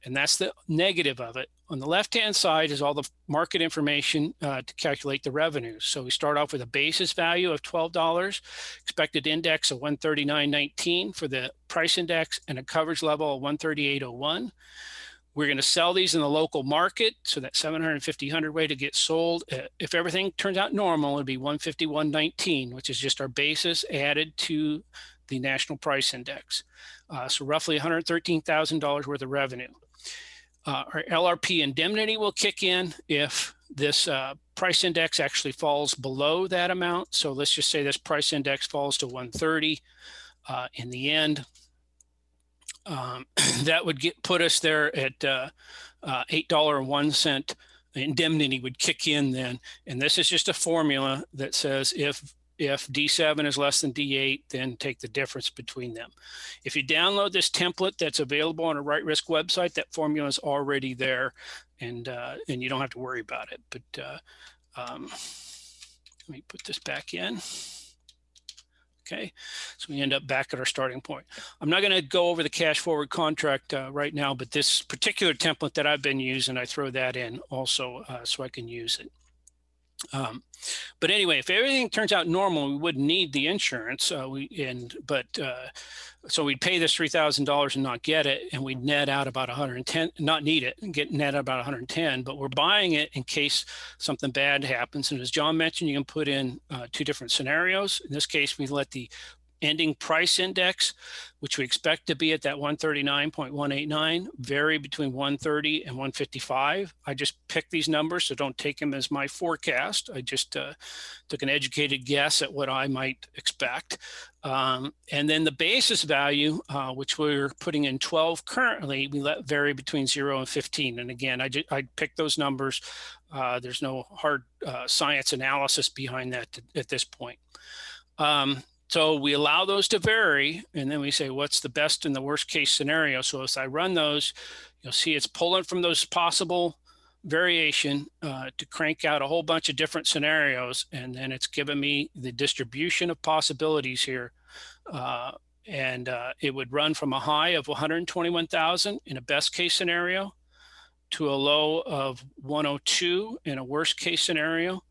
And that's the negative of it. On the left-hand side is all the market information uh, to calculate the revenues. So we start off with a basis value of $12, expected index of 139.19 for the price index and a coverage level of 138.01. We're going to sell these in the local market. So that 750 hundredweight to get sold. Uh, if everything turns out normal, it'd be 151.19, which is just our basis added to the national price index. Uh, so roughly $113,000 worth of revenue. Uh, our LRP indemnity will kick in if this uh, price index actually falls below that amount. So let's just say this price index falls to 130 uh, in the end. Um, that would get put us there at uh, uh, $8.01 indemnity would kick in then. And this is just a formula that says if if D7 is less than D8, then take the difference between them. If you download this template that's available on a Right Risk website, that formula is already there and, uh, and you don't have to worry about it. But uh, um, let me put this back in. Okay, so we end up back at our starting point. I'm not going to go over the cash forward contract uh, right now, but this particular template that I've been using, I throw that in also uh, so I can use it. Um, but anyway, if everything turns out normal, we wouldn't need the insurance. Uh, we and but uh, so we'd pay this three thousand dollars and not get it, and we'd net out about 110, not need it, and get net out about 110. But we're buying it in case something bad happens. And as John mentioned, you can put in uh, two different scenarios. In this case, we let the ending price index, which we expect to be at that 139.189, vary between 130 and 155. I just picked these numbers, so don't take them as my forecast. I just uh, took an educated guess at what I might expect. Um, and then the basis value, uh, which we're putting in 12 currently, we let vary between 0 and 15. And again, I, just, I picked those numbers. Uh, there's no hard uh, science analysis behind that at this point. Um, so we allow those to vary, and then we say, what's the best and the worst case scenario? So as I run those, you'll see it's pulling from those possible variation uh, to crank out a whole bunch of different scenarios. And then it's given me the distribution of possibilities here. Uh, and uh, it would run from a high of 121,000 in a best case scenario to a low of 102 in a worst case scenario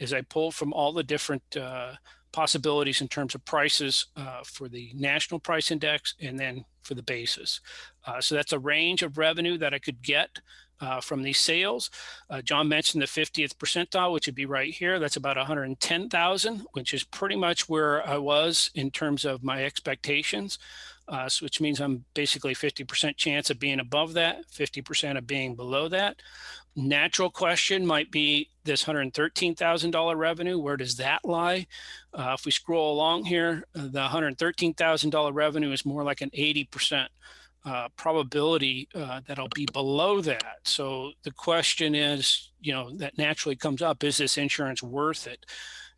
as I pull from all the different uh, possibilities in terms of prices uh, for the national price index and then for the basis. Uh, so that's a range of revenue that I could get uh, from these sales. Uh, John mentioned the 50th percentile, which would be right here. That's about 110,000, which is pretty much where I was in terms of my expectations. Uh, so which means I'm basically 50% chance of being above that, 50% of being below that natural question might be this $113,000 revenue. Where does that lie? Uh, if we scroll along here, uh, the $113,000 revenue is more like an 80% uh, probability uh, that I'll be below that. So the question is, you know, that naturally comes up, is this insurance worth it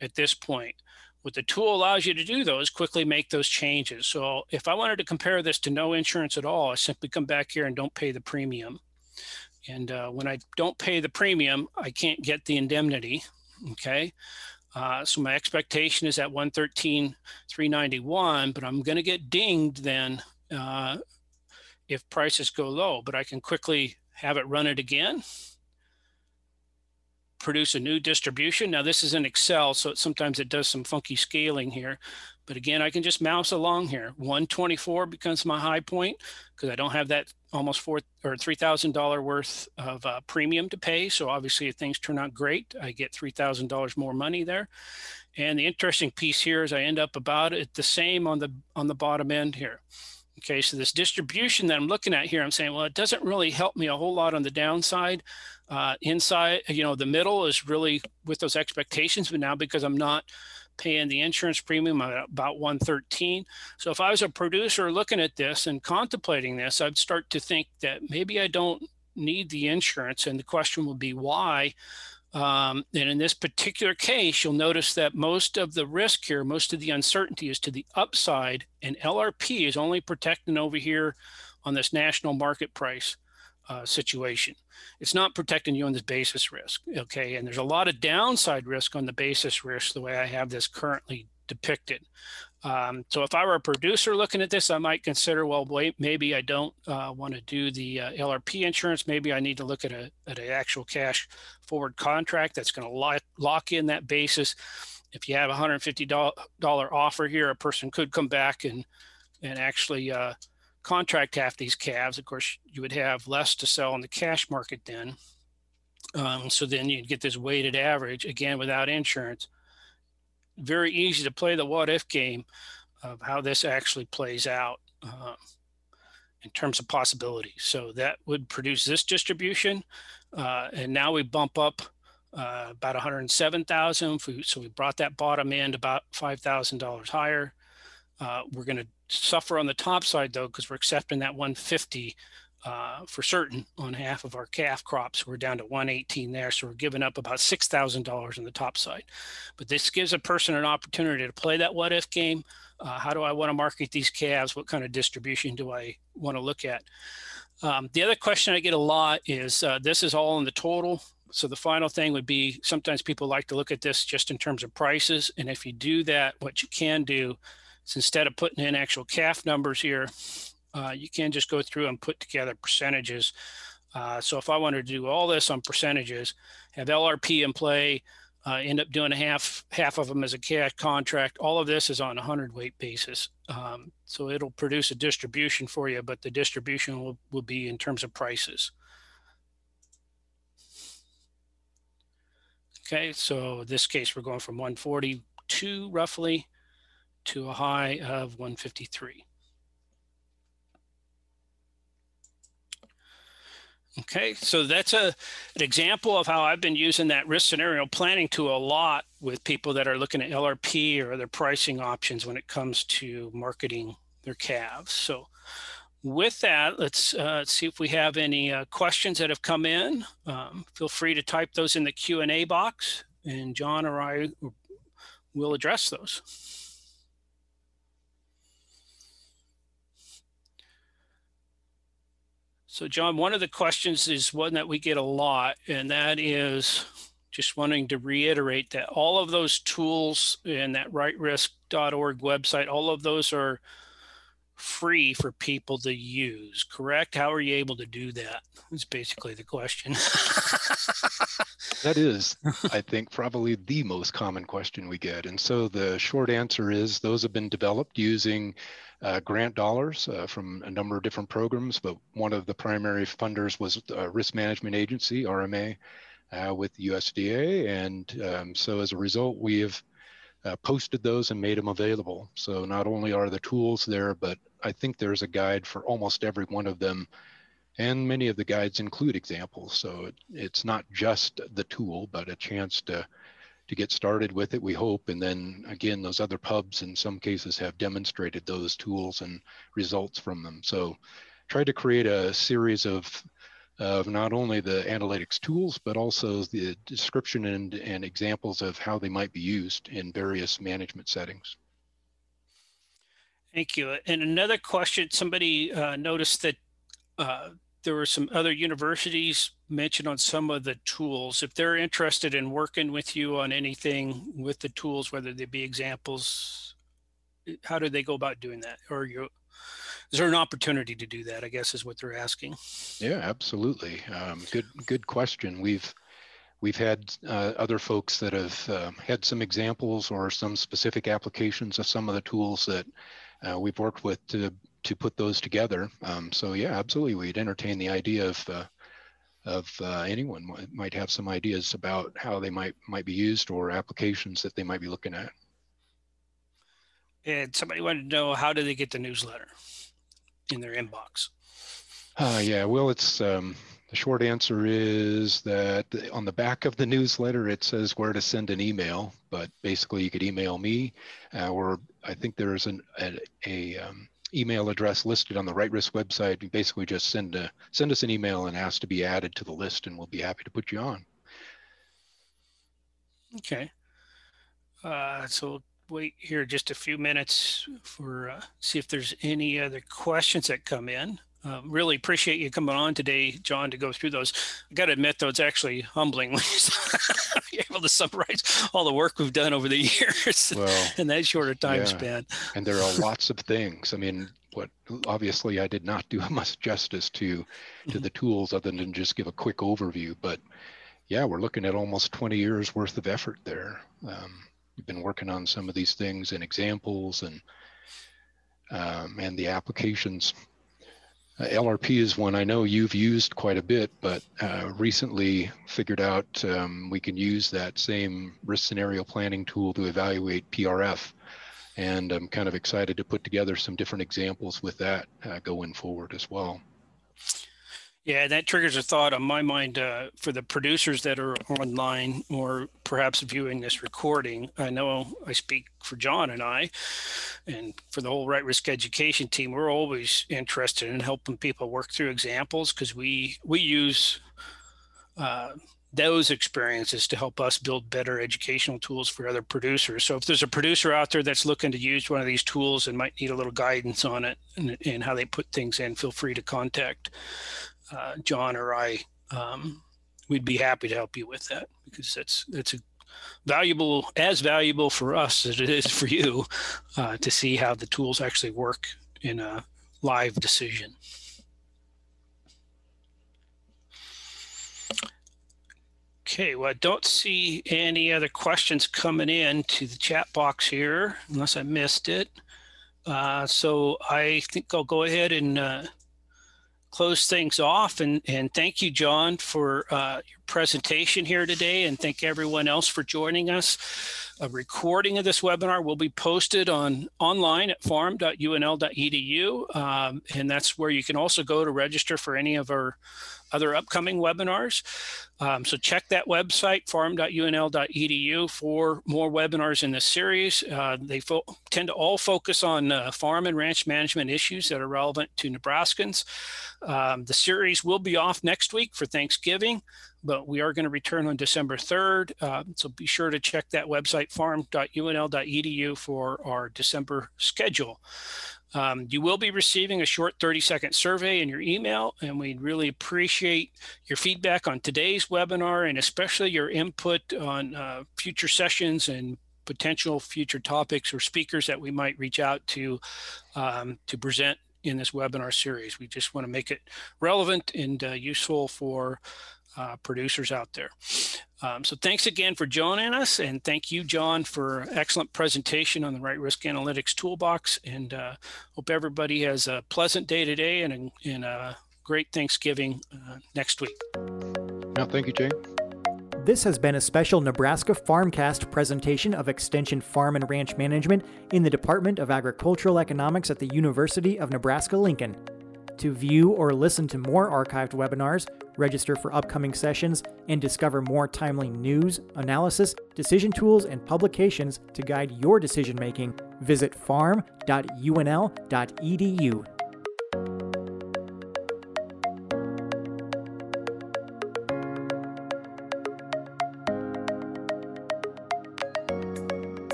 at this point? What the tool allows you to do though is quickly make those changes. So if I wanted to compare this to no insurance at all, I simply come back here and don't pay the premium. And uh, when I don't pay the premium, I can't get the indemnity. Okay. Uh, so my expectation is at 113, 391, but I'm going to get dinged then uh, if prices go low, but I can quickly have it run it again, produce a new distribution. Now this is in Excel, so it, sometimes it does some funky scaling here, but again, I can just mouse along here. 124 becomes my high point because I don't have that almost four or three thousand dollar worth of uh, premium to pay. So obviously, if things turn out great, I get three thousand dollars more money there. And the interesting piece here is I end up about it the same on the on the bottom end here. Okay, so this distribution that I'm looking at here, I'm saying, well, it doesn't really help me a whole lot on the downside. Uh, inside, you know, the middle is really with those expectations, but now because I'm not paying the insurance premium I'm at about 113 so if i was a producer looking at this and contemplating this i'd start to think that maybe i don't need the insurance and the question would be why. Um, and in this particular case you'll notice that most of the risk here most of the uncertainty is to the upside and lrp is only protecting over here on this national market price uh, situation. It's not protecting you on this basis risk. Okay. And there's a lot of downside risk on the basis risk the way I have this currently depicted. Um, so if I were a producer looking at this, I might consider, well, wait, maybe I don't uh, want to do the uh, LRP insurance. Maybe I need to look at a at an actual cash forward contract that's going to lock, lock in that basis. If you have a $150 offer here, a person could come back and and actually uh, contract half these calves, of course, you would have less to sell in the cash market then. Um, so then you'd get this weighted average again without insurance. Very easy to play the what if game of how this actually plays out uh, in terms of possibilities. So that would produce this distribution. Uh, and now we bump up uh, about 107,000. So we brought that bottom end about $5,000 higher. Uh, we're going to suffer on the top side though, because we're accepting that 150 uh, for certain on half of our calf crops. We're down to 118 there, so we're giving up about six thousand dollars on the top side. But this gives a person an opportunity to play that what if game. Uh, how do I want to market these calves? What kind of distribution do I want to look at? Um, the other question I get a lot is uh, this is all in the total. So the final thing would be sometimes people like to look at this just in terms of prices. And if you do that, what you can do so instead of putting in actual calf numbers here, uh, you can just go through and put together percentages. Uh, so if I wanted to do all this on percentages, have LRP in play, uh, end up doing a half half of them as a cash contract. All of this is on a hundred weight basis, um, so it'll produce a distribution for you, but the distribution will, will be in terms of prices. Okay, so this case we're going from 142 roughly to a high of 153. Okay, so that's a, an example of how I've been using that risk scenario planning tool a lot with people that are looking at LRP or other pricing options when it comes to marketing their calves. So with that, let's, uh, see if we have any uh, questions that have come in. Um, feel free to type those in the Q&A box and John or I will address those. So John, one of the questions is one that we get a lot, and that is just wanting to reiterate that all of those tools in that rightrisk.org website, all of those are free for people to use, correct? How are you able to do that? Is basically the question. that is, I think, probably the most common question we get. And so the short answer is those have been developed using uh, grant dollars uh, from a number of different programs, but one of the primary funders was a Risk Management Agency, RMA, uh, with USDA. And um, so as a result, we have uh, posted those and made them available. So not only are the tools there, but I think there's a guide for almost every one of them. And many of the guides include examples. So it, it's not just the tool, but a chance to to get started with it, we hope. And then again, those other pubs in some cases have demonstrated those tools and results from them. So try to create a series of of not only the analytics tools, but also the description and, and examples of how they might be used in various management settings. Thank you. And another question, somebody uh, noticed that uh, there were some other universities mentioned on some of the tools. If they're interested in working with you on anything with the tools, whether they be examples, how do they go about doing that? Or you, is there an opportunity to do that? I guess is what they're asking. Yeah, absolutely. Um, good, good question. We've we've had uh, other folks that have uh, had some examples or some specific applications of some of the tools that uh, we've worked with to to put those together. Um, so yeah, absolutely, we'd entertain the idea of uh, of uh, anyone might have some ideas about how they might might be used or applications that they might be looking at. And somebody wanted to know how do they get the newsletter in their inbox? Uh, yeah, well, it's um, the short answer is that on the back of the newsletter it says where to send an email, but basically you could email me, uh, or I think there's an a, a um, email address listed on the Right Risk website. You basically just send a send us an email and ask to be added to the list, and we'll be happy to put you on. Okay. Uh, so wait here just a few minutes for uh, see if there's any other questions that come in. Um, really appreciate you coming on today, John, to go through those. I got to admit, though, it's actually humbling when you're able to summarize all the work we've done over the years well, in that shorter time yeah. span. And there are lots of things. I mean, what obviously I did not do much justice to to mm-hmm. the tools other than just give a quick overview. But yeah, we're looking at almost 20 years worth of effort there. Um, been working on some of these things and examples and um, and the applications uh, LRP is one I know you've used quite a bit, but uh, recently figured out um, we can use that same risk scenario planning tool to evaluate PRF. And I'm kind of excited to put together some different examples with that uh, going forward as well. Yeah, that triggers a thought on my mind uh, for the producers that are online or perhaps viewing this recording. I know I speak for John and I, and for the whole Right Risk Education team. We're always interested in helping people work through examples because we we use uh, those experiences to help us build better educational tools for other producers. So if there's a producer out there that's looking to use one of these tools and might need a little guidance on it and, and how they put things in, feel free to contact uh, John or I, um, we'd be happy to help you with that because that's that's a valuable as valuable for us as it is for you uh, to see how the tools actually work in a live decision. Okay, well, I don't see any other questions coming in to the chat box here, unless I missed it. Uh, so I think I'll go ahead and uh, close things off and, and thank you, John, for uh, your presentation here today and thank everyone else for joining us. A recording of this webinar will be posted on online at farm.unl.edu um, and that's where you can also go to register for any of our other upcoming webinars. Um, so check that website, farm.unl.edu, for more webinars in this series. Uh, they tend to all focus on uh, farm and ranch management issues that are relevant to Nebraskans. Um, the series will be off next week for Thanksgiving, but we are going to return on December 3rd. Uh, so be sure to check that website, farm.unl.edu, for our December schedule. Um, you will be receiving a short 30 second survey in your email, and we'd really appreciate your feedback on today's webinar and especially your input on uh, future sessions and potential future topics or speakers that we might reach out to um, to present in this webinar series. We just want to make it relevant and uh, useful for uh, producers out there. Um, so thanks again for joining us and thank you, John, for excellent presentation on the Right Risk Analytics Toolbox and uh, hope everybody has a pleasant day today and a, and a great Thanksgiving uh, next week. Yeah, thank you, Jay. This has been a special Nebraska Farmcast presentation of Extension Farm and Ranch Management in the Department of Agricultural Economics at the University of Nebraska-Lincoln. To view or listen to more archived webinars, register for upcoming sessions, and discover more timely news, analysis, decision tools, and publications to guide your decision making, visit farm.unl.edu.